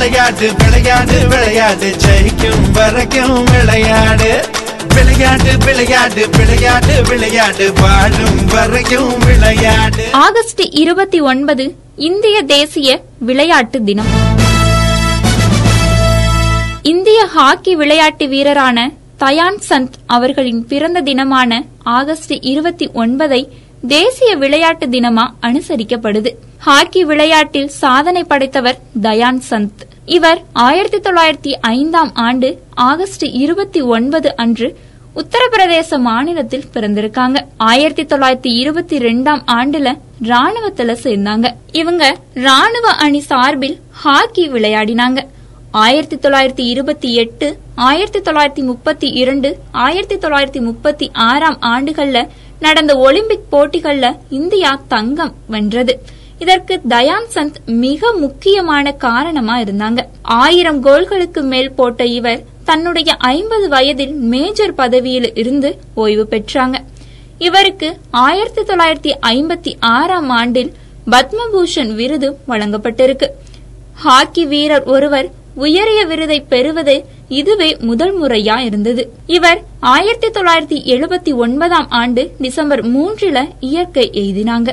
விளையாட்டு விளையாடு விளையாடு ஜெயிக்கும் வரைக்கும் விளையாடு. விளையாட்டு விளையாட்டு விளையாட்டு விளையாட்டு. வாழும் வரைக்கும் விளையாடு. ஆகஸ்ட் இருபத்தி ஒன்பது இந்திய தேசிய விளையாட்டு தினம். இந்திய ஹாக்கி விளையாட்டு வீரரான தயான் சந்த் அவர்களின் பிறந்த தினமான ஆகஸ்ட் இருபத்தி ஒன்பதை தேசிய விளையாட்டு தினமா அனுசரிக்கப்படுது. ஹாக்கி விளையாட்டில் சாதனை படைத்தவர் தயான் சந்த். இவர் ஆயிரத்தி தொள்ளாயிரத்தி ஐந்தாம் ஆண்டு ஆகஸ்ட் இருபத்தி ஒன்பது அன்று உத்தரப்பிரதேச மாநிலத்தில் பிறந்திருக்காங்க. ஆயிரத்தி தொள்ளாயிரத்தி இருபத்தி ரெண்டாம் ஆண்டுல ராணுவத்துல சேர்ந்தாங்க. இவங்க ராணுவ அணி சார்பில் ஹாக்கி விளையாடினாங்க. ஆயிரத்தி தொள்ளாயிரத்தி இருபத்தி எட்டு ஆயிரத்தி தொள்ளாயிரத்தி முப்பத்தி இரண்டு ஆயிரத்தி தொள்ளாயிரத்தி முப்பத்தி ஆறாம் ஆண்டுகள்ல நடந்த ஒலிம்பிக் போட்டிகள்ல இந்தியா தங்கம் வென்றது. இதற்கு தயான் சந்த் மிக முக்கியமான காரணமா இருந்தாங்க. ஆயிரம் கோல்களுக்கு மேல் போட்ட இவர் தன்னுடைய ஐம்பது வயதில் மேஜர் பதவியில் இருந்து ஓய்வு பெற்றாங்க. இவருக்கு ஆயிரத்தி தொள்ளாயிரத்தி ஐம்பத்தி ஆறாம் ஆண்டில் பத்மபூஷன் விருது வழங்கப்பட்டிருக்கு. ஹாக்கி வீரர் ஒருவர் உயரிய விருதை பெறுவது இதுவே முதல் முறையா இருந்தது. இவர் ஆயிரத்தி தொள்ளாயிரத்தி எழுபத்தி ஒன்பதாம் ஆண்டு டிசம்பர் மூன்றுல இயற்கை எய்தினாங்க